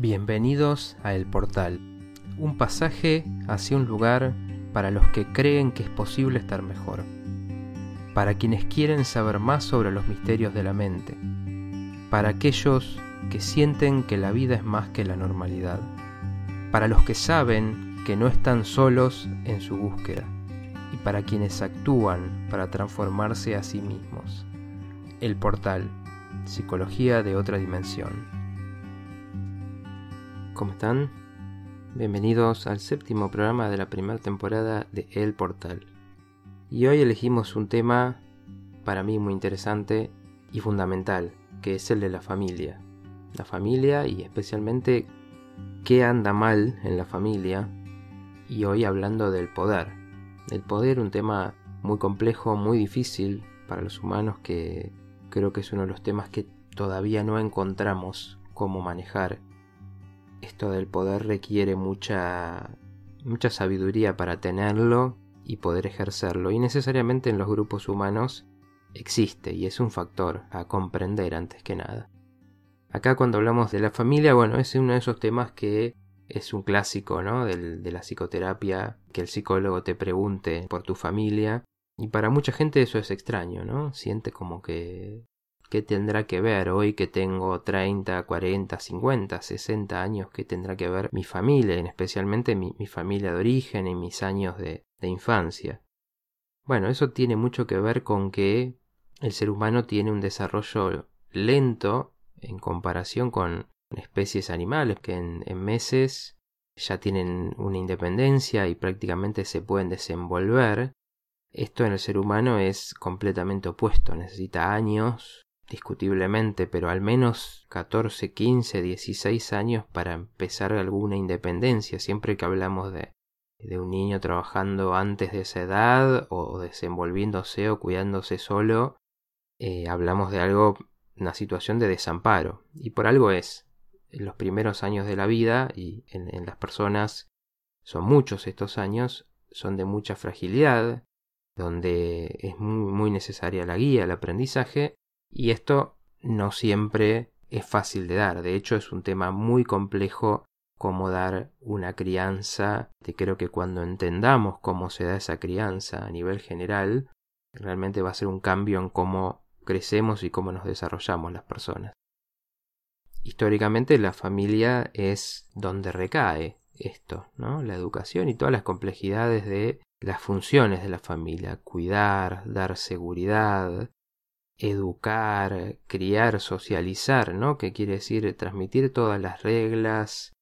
Bienvenidos a El Portal, un pasaje hacia un lugar para los que creen que es posible estar mejor, para quienes quieren saber más sobre los misterios de la mente, para aquellos que sienten que la vida es más que la normalidad, para los que saben que no están solos en su búsqueda y para quienes actúan para transformarse a sí mismos. El Portal, Psicología de otra dimensión. ¿Cómo están? Bienvenidos al séptimo programa de la primera temporada de El Portal. Y hoy elegimos un tema para mí muy interesante y fundamental, que es el de la familia. La familia y especialmente qué anda mal en la familia. Y hoy hablando del poder. El poder, un tema muy complejo, muy difícil para los humanos que creo que es uno de los temas que todavía no encontramos cómo manejar esto del poder requiere mucha, mucha sabiduría para tenerlo y poder ejercerlo. Y necesariamente en los grupos humanos existe y es un factor a comprender antes que nada. Acá cuando hablamos de la familia, bueno, es uno de esos temas que es un clásico, ¿no? de la psicoterapia, que el psicólogo te pregunte por tu familia. Y para mucha gente eso es extraño, ¿no? Siente como que ¿Qué tendrá que ver hoy que tengo 30, 40, 50, 60 años? ¿Qué tendrá que ver mi familia, en especialmente mi, familia de origen y mis años de, de infancia? Bueno, eso tiene mucho que ver con que el ser humano tiene un desarrollo lento en comparación con especies animales que en, meses ya tienen una independencia y prácticamente se pueden desenvolver. Esto en el ser humano es completamente opuesto, necesita años discutiblemente, pero al menos 14, 15, 16 años para empezar alguna independencia, siempre que hablamos de, de un niño trabajando antes de esa edad o desenvolviéndose o cuidándose solo, eh, hablamos de algo, una situación de desamparo, y por algo es. En los primeros años de la vida y en, en las personas son muchos estos años, son de mucha fragilidad, donde es muy, muy necesaria la guía, el aprendizaje, y esto no siempre es fácil de dar. De hecho, es un tema muy complejo cómo dar una crianza. Creo que cuando entendamos cómo se da esa crianza a nivel general, realmente va a ser un cambio en cómo crecemos y cómo nos desarrollamos las personas. Históricamente la familia es donde recae esto, ¿no? La educación y todas las complejidades de las funciones de la familia, cuidar, dar seguridad, educar, criar, socializar, ¿no? Que quiere decir transmitir todas las reglas,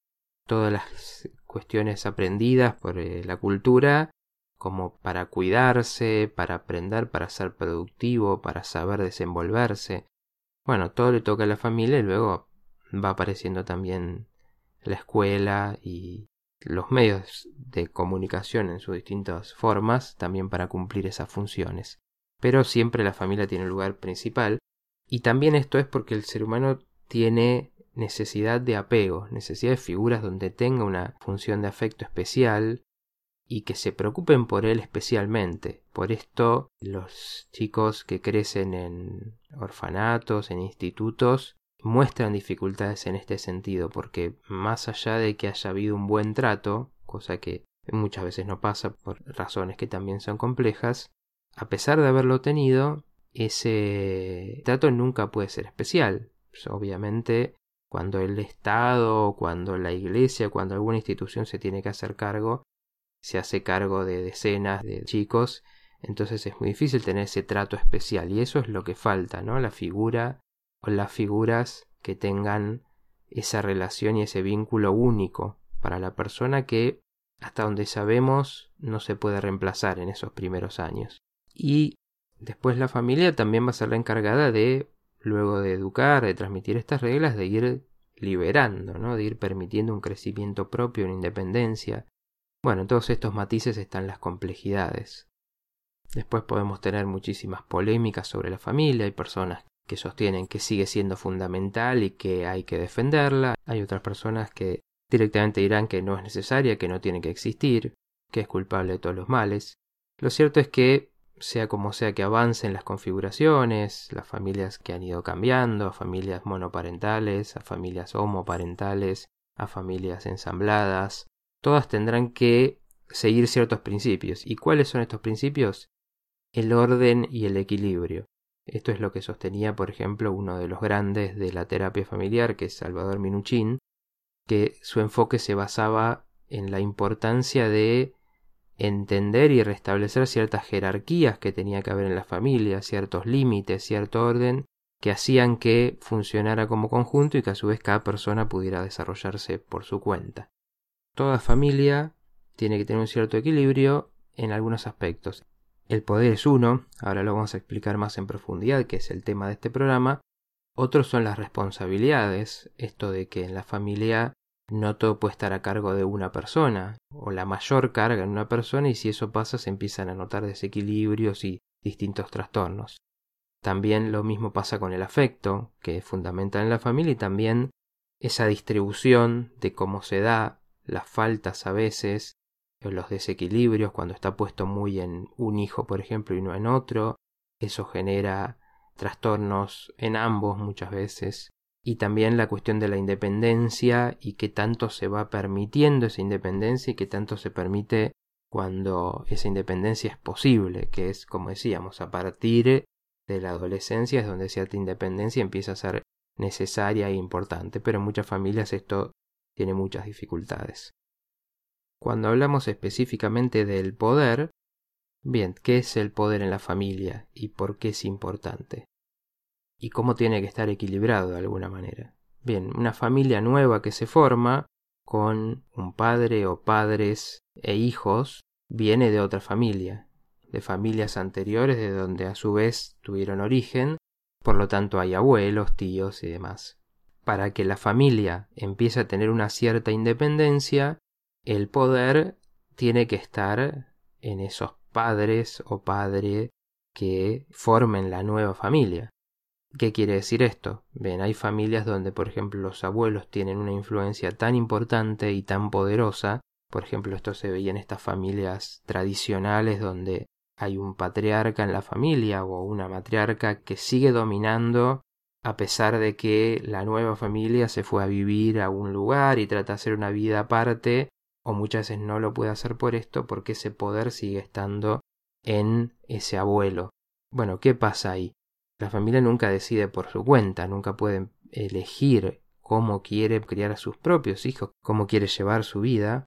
todas las cuestiones aprendidas por eh, la cultura, como para cuidarse, para aprender, para ser productivo, para saber desenvolverse. Bueno, todo le toca a la familia y luego va apareciendo también la escuela y los medios de comunicación en sus distintas formas también para cumplir esas funciones pero siempre la familia tiene un lugar principal. Y también esto es porque el ser humano tiene necesidad de apego, necesidad de figuras donde tenga una función de afecto especial y que se preocupen por él especialmente. Por esto los chicos que crecen en orfanatos, en institutos, muestran dificultades en este sentido, porque más allá de que haya habido un buen trato, cosa que muchas veces no pasa por razones que también son complejas, a pesar de haberlo tenido, ese trato nunca puede ser especial. Pues, obviamente, cuando el Estado, cuando la Iglesia, cuando alguna institución se tiene que hacer cargo, se hace cargo de decenas de chicos, entonces es muy difícil tener ese trato especial y eso es lo que falta, ¿no? La figura o las figuras que tengan esa relación y ese vínculo único para la persona que hasta donde sabemos no se puede reemplazar en esos primeros años. Y después la familia también va a ser la encargada de, luego de educar, de transmitir estas reglas, de ir liberando, ¿no? de ir permitiendo un crecimiento propio, una independencia. Bueno, en todos estos matices están las complejidades. Después podemos tener muchísimas polémicas sobre la familia, hay personas que sostienen que sigue siendo fundamental y que hay que defenderla, hay otras personas que directamente dirán que no es necesaria, que no tiene que existir, que es culpable de todos los males. Lo cierto es que sea como sea que avancen las configuraciones, las familias que han ido cambiando, a familias monoparentales, a familias homoparentales, a familias ensambladas, todas tendrán que seguir ciertos principios. ¿Y cuáles son estos principios? El orden y el equilibrio. Esto es lo que sostenía, por ejemplo, uno de los grandes de la terapia familiar, que es Salvador Minuchin, que su enfoque se basaba en la importancia de entender y restablecer ciertas jerarquías que tenía que haber en la familia, ciertos límites, cierto orden, que hacían que funcionara como conjunto y que a su vez cada persona pudiera desarrollarse por su cuenta. Toda familia tiene que tener un cierto equilibrio en algunos aspectos. El poder es uno, ahora lo vamos a explicar más en profundidad, que es el tema de este programa. Otros son las responsabilidades, esto de que en la familia no todo puede estar a cargo de una persona, o la mayor carga en una persona, y si eso pasa se empiezan a notar desequilibrios y distintos trastornos. También lo mismo pasa con el afecto, que es fundamental en la familia, y también esa distribución de cómo se da, las faltas a veces, los desequilibrios cuando está puesto muy en un hijo, por ejemplo, y no en otro, eso genera trastornos en ambos muchas veces y también la cuestión de la independencia y qué tanto se va permitiendo esa independencia y qué tanto se permite cuando esa independencia es posible, que es, como decíamos, a partir de la adolescencia es donde cierta independencia empieza a ser necesaria e importante, pero en muchas familias esto tiene muchas dificultades. Cuando hablamos específicamente del poder, bien, ¿qué es el poder en la familia y por qué es importante? Y cómo tiene que estar equilibrado de alguna manera. Bien, una familia nueva que se forma con un padre o padres e hijos viene de otra familia, de familias anteriores de donde a su vez tuvieron origen, por lo tanto hay abuelos, tíos y demás. Para que la familia empiece a tener una cierta independencia, el poder tiene que estar en esos padres o padre que formen la nueva familia. ¿Qué quiere decir esto? Bien, hay familias donde, por ejemplo, los abuelos tienen una influencia tan importante y tan poderosa. Por ejemplo, esto se veía en estas familias tradicionales donde hay un patriarca en la familia o una matriarca que sigue dominando a pesar de que la nueva familia se fue a vivir a un lugar y trata de hacer una vida aparte, o muchas veces no lo puede hacer por esto porque ese poder sigue estando en ese abuelo. Bueno, ¿qué pasa ahí? La familia nunca decide por su cuenta, nunca puede elegir cómo quiere criar a sus propios hijos, cómo quiere llevar su vida.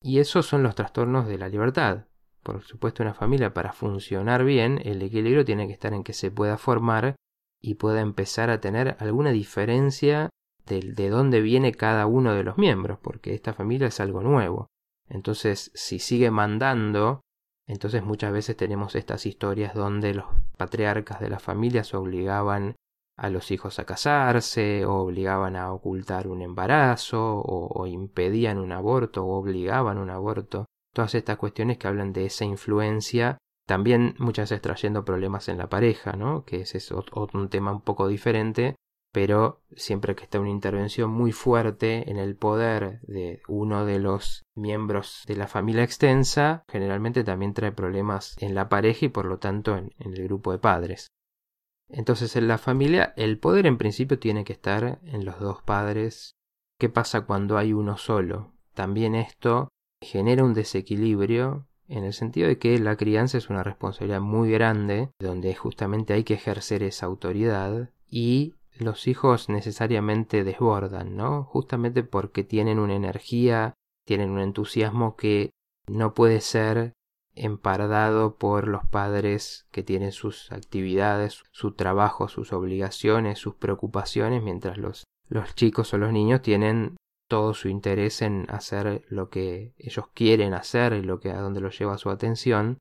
Y esos son los trastornos de la libertad. Por supuesto, una familia para funcionar bien, el equilibrio tiene que estar en que se pueda formar y pueda empezar a tener alguna diferencia de, de dónde viene cada uno de los miembros, porque esta familia es algo nuevo. Entonces, si sigue mandando entonces muchas veces tenemos estas historias donde los patriarcas de las familias obligaban a los hijos a casarse, o obligaban a ocultar un embarazo, o, impedían un aborto, o obligaban un aborto. Todas estas cuestiones que hablan de esa influencia, también muchas veces trayendo problemas en la pareja, ¿no? Que ese es otro, un tema un poco diferente, pero siempre que está una intervención muy fuerte en el poder de uno de los miembros de la familia extensa, generalmente también trae problemas en la pareja y por lo tanto en, el grupo de padres. Entonces en la familia el poder en principio tiene que estar en los dos padres. ¿Qué pasa cuando hay uno solo? También esto genera un desequilibrio en el sentido de que la crianza es una responsabilidad muy grande, donde justamente hay que ejercer esa autoridad y los hijos necesariamente desbordan, ¿no? Justamente porque tienen una energía, tienen un entusiasmo que no puede ser empardado por los padres que tienen sus actividades, su trabajo, sus obligaciones, sus preocupaciones, mientras los, los chicos o los niños tienen todo su interés en hacer lo que ellos quieren hacer y lo que a donde los lleva su atención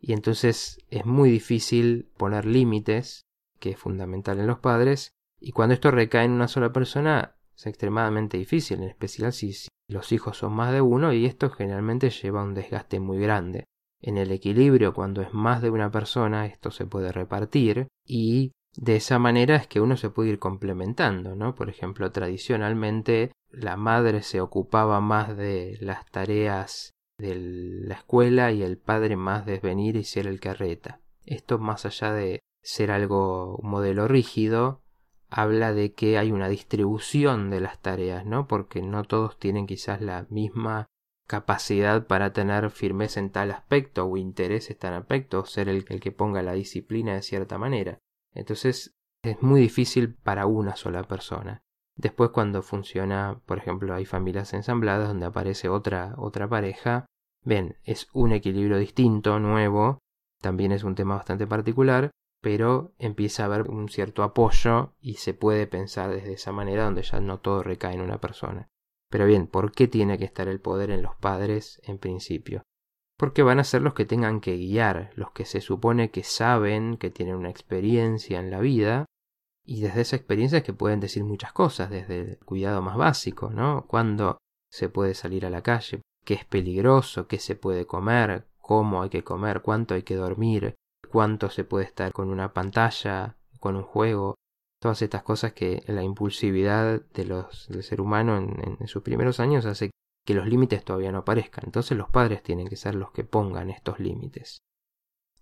y entonces es muy difícil poner límites que es fundamental en los padres y cuando esto recae en una sola persona es extremadamente difícil, en especial si, los hijos son más de uno y esto generalmente lleva a un desgaste muy grande. En el equilibrio, cuando es más de una persona, esto se puede repartir y de esa manera es que uno se puede ir complementando, ¿no? Por ejemplo, tradicionalmente la madre se ocupaba más de las tareas de la escuela y el padre más de venir y ser el carreta. Esto más allá de ser algo un modelo rígido, habla de que hay una distribución de las tareas, ¿no? Porque no todos tienen quizás la misma capacidad para tener firmeza en tal aspecto o interés en tal aspecto o ser el, que ponga la disciplina de cierta manera. Entonces es muy difícil para una sola persona. Después cuando funciona, por ejemplo, hay familias ensambladas donde aparece otra otra pareja, ven, es un equilibrio distinto, nuevo, también es un tema bastante particular, pero empieza a haber un cierto apoyo y se puede pensar desde esa manera donde ya no todo recae en una persona. Pero bien, ¿por qué tiene que estar el poder en los padres en principio? Porque van a ser los que tengan que guiar, los que se supone que saben, que tienen una experiencia en la vida, y desde esa experiencia es que pueden decir muchas cosas, desde el cuidado más básico, ¿no? Cuándo se puede salir a la calle, qué es peligroso, qué se puede comer, cómo hay que comer, cuánto hay que dormir, cuánto se puede estar con una pantalla, con un juego, todas estas cosas que la impulsividad del ser humano en, en sus primeros años hace que los límites todavía no aparezcan. Entonces los padres tienen que ser los que pongan estos límites.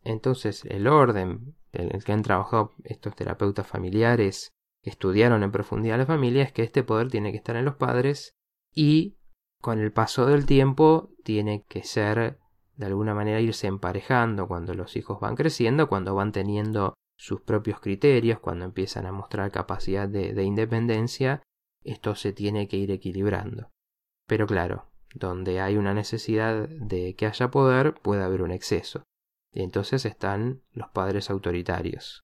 Entonces el orden en el que han trabajado estos terapeutas familiares, que estudiaron en profundidad la familia, es que este poder tiene que estar en los padres y con el paso del tiempo tiene que ser de alguna manera irse emparejando cuando los hijos van creciendo, cuando van teniendo sus propios criterios, cuando empiezan a mostrar capacidad de, independencia, esto se tiene que ir equilibrando. Pero claro, donde hay una necesidad de que haya poder, puede haber un exceso. Y entonces están los padres autoritarios.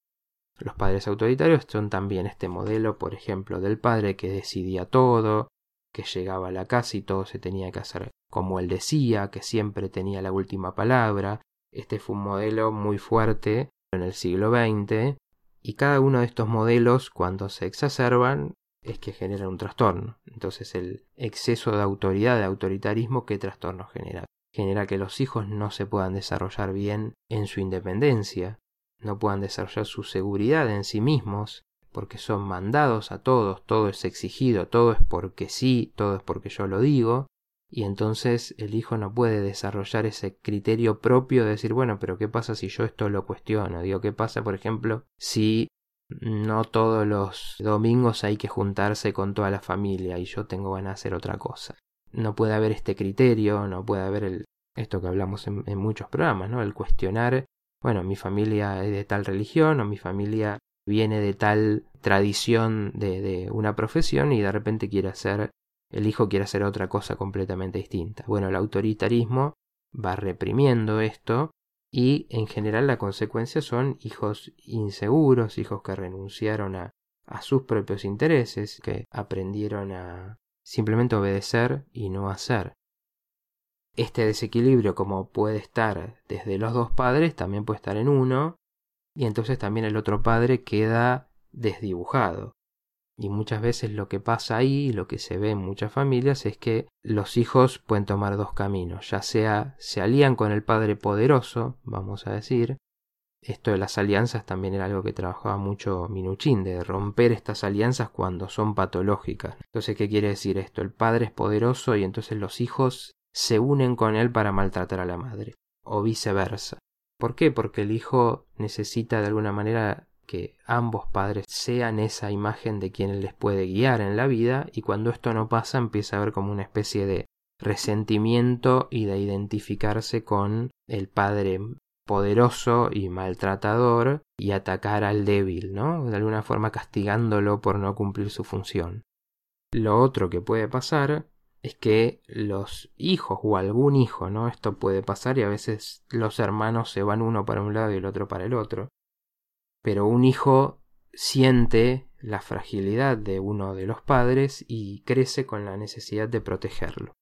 Los padres autoritarios son también este modelo, por ejemplo, del padre que decidía todo, que llegaba a la casa y todo se tenía que hacer como él decía, que siempre tenía la última palabra. Este fue un modelo muy fuerte en el siglo XX y cada uno de estos modelos cuando se exacerban es que genera un trastorno. Entonces el exceso de autoridad, de autoritarismo, ¿qué trastorno genera? Genera que los hijos no se puedan desarrollar bien en su independencia, no puedan desarrollar su seguridad en sí mismos, porque son mandados a todos, todo es exigido, todo es porque sí, todo es porque yo lo digo, y entonces el hijo no puede desarrollar ese criterio propio de decir, bueno, pero ¿qué pasa si yo esto lo cuestiono? Digo, ¿qué pasa, por ejemplo, si no todos los domingos hay que juntarse con toda la familia y yo tengo ganas de hacer otra cosa? No puede haber este criterio, no puede haber el, esto que hablamos en, en muchos programas, ¿no? El cuestionar, bueno, mi familia es de tal religión o mi familia viene de tal tradición de, de una profesión y de repente quiere hacer el hijo quiere hacer otra cosa completamente distinta. Bueno, el autoritarismo va reprimiendo esto y en general la consecuencia son hijos inseguros, hijos que renunciaron a, a sus propios intereses, que aprendieron a simplemente obedecer y no hacer. Este desequilibrio como puede estar desde los dos padres, también puede estar en uno, y entonces también el otro padre queda desdibujado. Y muchas veces lo que pasa ahí, lo que se ve en muchas familias, es que los hijos pueden tomar dos caminos, ya sea se alían con el padre poderoso, vamos a decir, esto de las alianzas también era algo que trabajaba mucho Minuchin, de romper estas alianzas cuando son patológicas. Entonces, ¿qué quiere decir esto? El padre es poderoso y entonces los hijos se unen con él para maltratar a la madre, o viceversa. ¿Por qué? Porque el hijo necesita de alguna manera que ambos padres sean esa imagen de quien les puede guiar en la vida y cuando esto no pasa empieza a haber como una especie de resentimiento y de identificarse con el padre poderoso y maltratador y atacar al débil, ¿no? De alguna forma castigándolo por no cumplir su función. Lo otro que puede pasar es que los hijos o algún hijo, ¿no? Esto puede pasar y a veces los hermanos se van uno para un lado y el otro para el otro pero un hijo siente la fragilidad de uno de los padres y crece con la necesidad de protegerlo.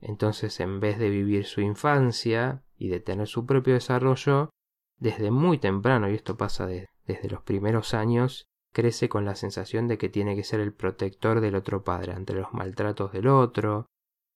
Entonces, en vez de vivir su infancia y de tener su propio desarrollo, desde muy temprano, y esto pasa desde los primeros años, crece con la sensación de que tiene que ser el protector del otro padre ante los maltratos del otro,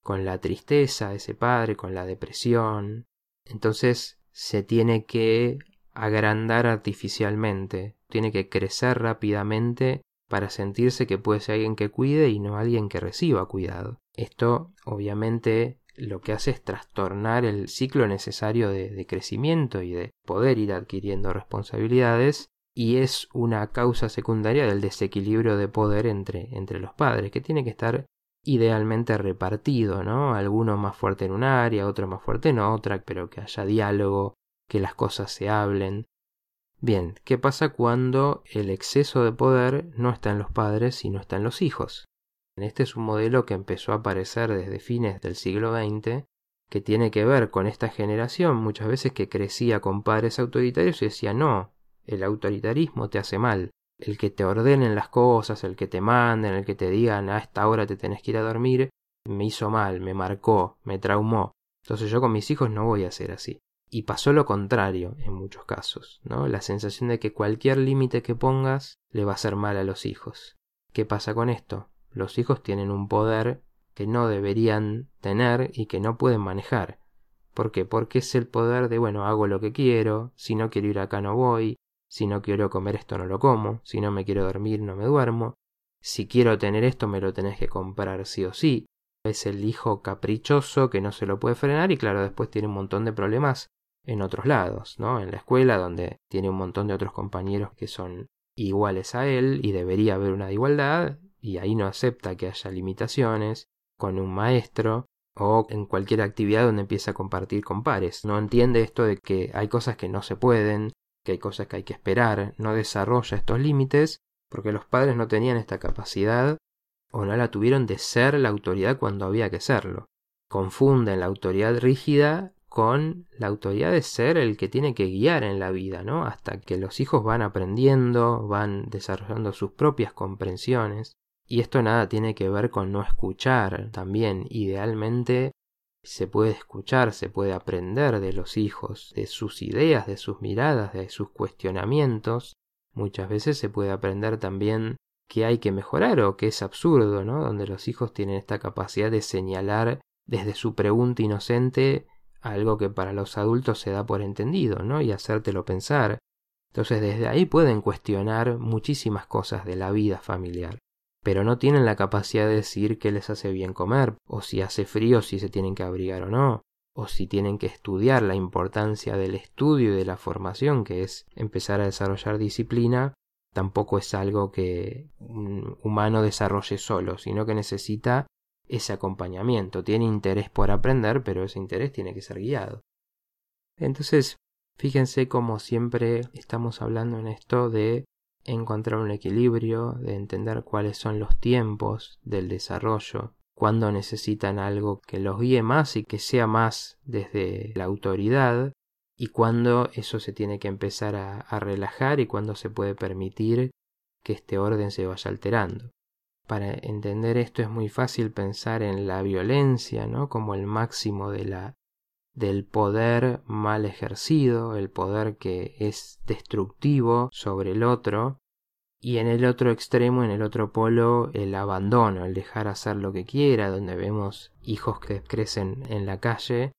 con la tristeza de ese padre, con la depresión. Entonces se tiene que agrandar artificialmente, tiene que crecer rápidamente para sentirse que puede ser alguien que cuide y no alguien que reciba cuidado. Esto obviamente lo que hace es trastornar el ciclo necesario de, crecimiento y de poder ir adquiriendo responsabilidades y es una causa secundaria del desequilibrio de poder entre, entre los padres, que tiene que estar idealmente repartido, ¿no? Alguno más fuerte en un área, otro más fuerte en otra, pero que haya diálogo, que las cosas se hablen. Bien, ¿qué pasa cuando el exceso de poder no está en los padres, sino está en los hijos? Este es un modelo que empezó a aparecer desde fines del siglo XX, que tiene que ver con esta generación muchas veces que crecía con padres autoritarios y decía no, el autoritarismo te hace mal. El que te ordenen las cosas, el que te manden, el que te digan a esta hora te tenés que ir a dormir, me hizo mal, me marcó, me traumó. Entonces yo con mis hijos no voy a ser así. Y pasó lo contrario en muchos casos, ¿no? La sensación de que cualquier límite que pongas le va a hacer mal a los hijos. ¿Qué pasa con esto? Los hijos tienen un poder que no deberían tener y que no pueden manejar. ¿Por qué? Porque es el poder de, bueno, hago lo que quiero, si no quiero ir acá no voy, si no quiero comer esto no lo como, si no me quiero dormir no me duermo, si quiero tener esto me lo tenés que comprar sí o sí. Es el hijo caprichoso que no se lo puede frenar y claro, después tiene un montón de problemas en otros lados, ¿no? En la escuela donde tiene un montón de otros compañeros que son iguales a él y debería haber una igualdad y ahí no acepta que haya limitaciones con un maestro o en cualquier actividad donde empieza a compartir con pares. No entiende esto de que hay cosas que no se pueden, que hay cosas que hay que esperar, no desarrolla estos límites porque los padres no tenían esta capacidad o no la tuvieron de ser la autoridad cuando había que serlo. Confunden la autoridad rígida con la autoridad de ser el que tiene que guiar en la vida, ¿no? Hasta que los hijos van aprendiendo, van desarrollando sus propias comprensiones. Y esto nada tiene que ver con no escuchar. También, idealmente, se puede escuchar, se puede aprender de los hijos, de sus ideas, de sus miradas, de sus cuestionamientos. Muchas veces se puede aprender también que hay que mejorar o que es absurdo, ¿no? Donde los hijos tienen esta capacidad de señalar desde su pregunta inocente algo que para los adultos se da por entendido, ¿no? Y hacértelo pensar. Entonces desde ahí pueden cuestionar muchísimas cosas de la vida familiar pero no tienen la capacidad de decir qué les hace bien comer, o si hace frío, si se tienen que abrigar o no, o si tienen que estudiar la importancia del estudio y de la formación, que es empezar a desarrollar disciplina, tampoco es algo que un humano desarrolle solo, sino que necesita ese acompañamiento. Tiene interés por aprender, pero ese interés tiene que ser guiado. Entonces, fíjense como siempre estamos hablando en esto de encontrar un equilibrio, de entender cuáles son los tiempos del desarrollo, cuándo necesitan algo que los guíe más y que sea más desde la autoridad, y cuándo eso se tiene que empezar a, a relajar y cuándo se puede permitir que este orden se vaya alterando. Para entender esto es muy fácil pensar en la violencia, ¿no? como el máximo de la del poder mal ejercido, el poder que es destructivo sobre el otro, y en el otro extremo, en el otro polo, el abandono, el dejar hacer lo que quiera, donde vemos hijos que crecen en la calle,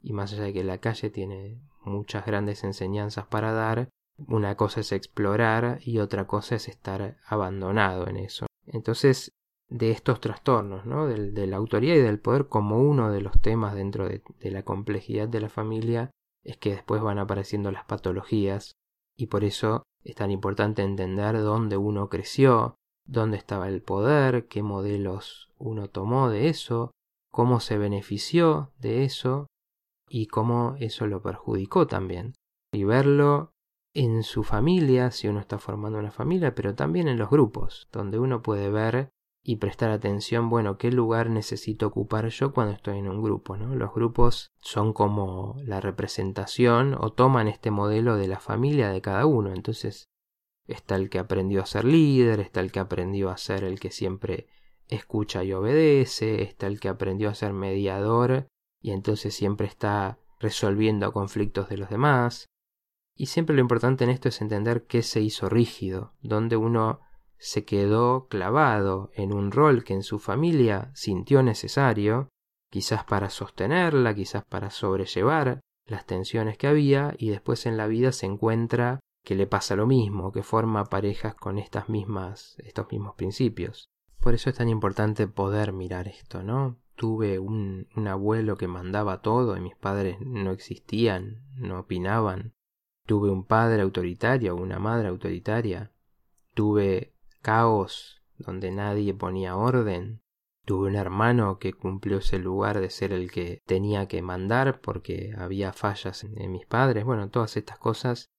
y más allá de que la calle tiene muchas grandes enseñanzas para dar, una cosa es explorar y otra cosa es estar abandonado en eso. Entonces, de estos trastornos, ¿no? de la autoridad y del poder como uno de los temas dentro de, de la complejidad de la familia, es que después van apareciendo las patologías y por eso es tan importante entender dónde uno creció, dónde estaba el poder, qué modelos uno tomó de eso, cómo se benefició de eso y cómo eso lo perjudicó también. Y verlo en su familia, si uno está formando una familia, pero también en los grupos, donde uno puede ver y prestar atención, bueno, qué lugar necesito ocupar yo cuando estoy en un grupo, ¿no? Los grupos son como la representación o toman este modelo de la familia de cada uno, entonces está el que aprendió a ser líder, está el que aprendió a ser el que siempre escucha y obedece, está el que aprendió a ser mediador y entonces siempre está resolviendo conflictos de los demás. Y siempre lo importante en esto es entender qué se hizo rígido, donde uno se quedó clavado en un rol que en su familia sintió necesario, quizás para sostenerla, quizás para sobrellevar las tensiones que había, y después en la vida se encuentra que le pasa lo mismo, que forma parejas con estas mismas, estos mismos principios. Por eso es tan importante poder mirar esto, ¿no? Tuve un, un abuelo que mandaba todo y mis padres no existían, no opinaban. Tuve un padre autoritario o una madre autoritaria. Tuve caos donde nadie ponía orden. Tuve un hermano que cumplió ese lugar de ser el que tenía que mandar porque había fallas en mis padres. Bueno, todas estas cosas,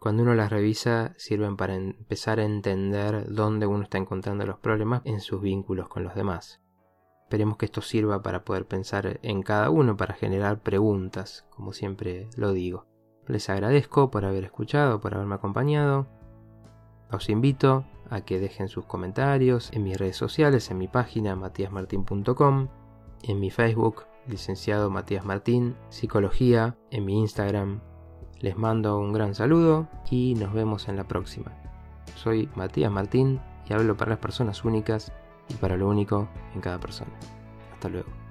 cuando uno las revisa, sirven para empezar a entender dónde uno está encontrando los problemas en sus vínculos con los demás. Esperemos que esto sirva para poder pensar en cada uno, para generar preguntas, como siempre lo digo. Les agradezco por haber escuchado, por haberme acompañado. Os invito a que dejen sus comentarios en mis redes sociales, en mi página matíasmartin.com, en mi Facebook, licenciado Matías Martín, Psicología, en mi Instagram. Les mando un gran saludo y nos vemos en la próxima. Soy Matías Martín y hablo para las personas únicas y para lo único en cada persona. Hasta luego.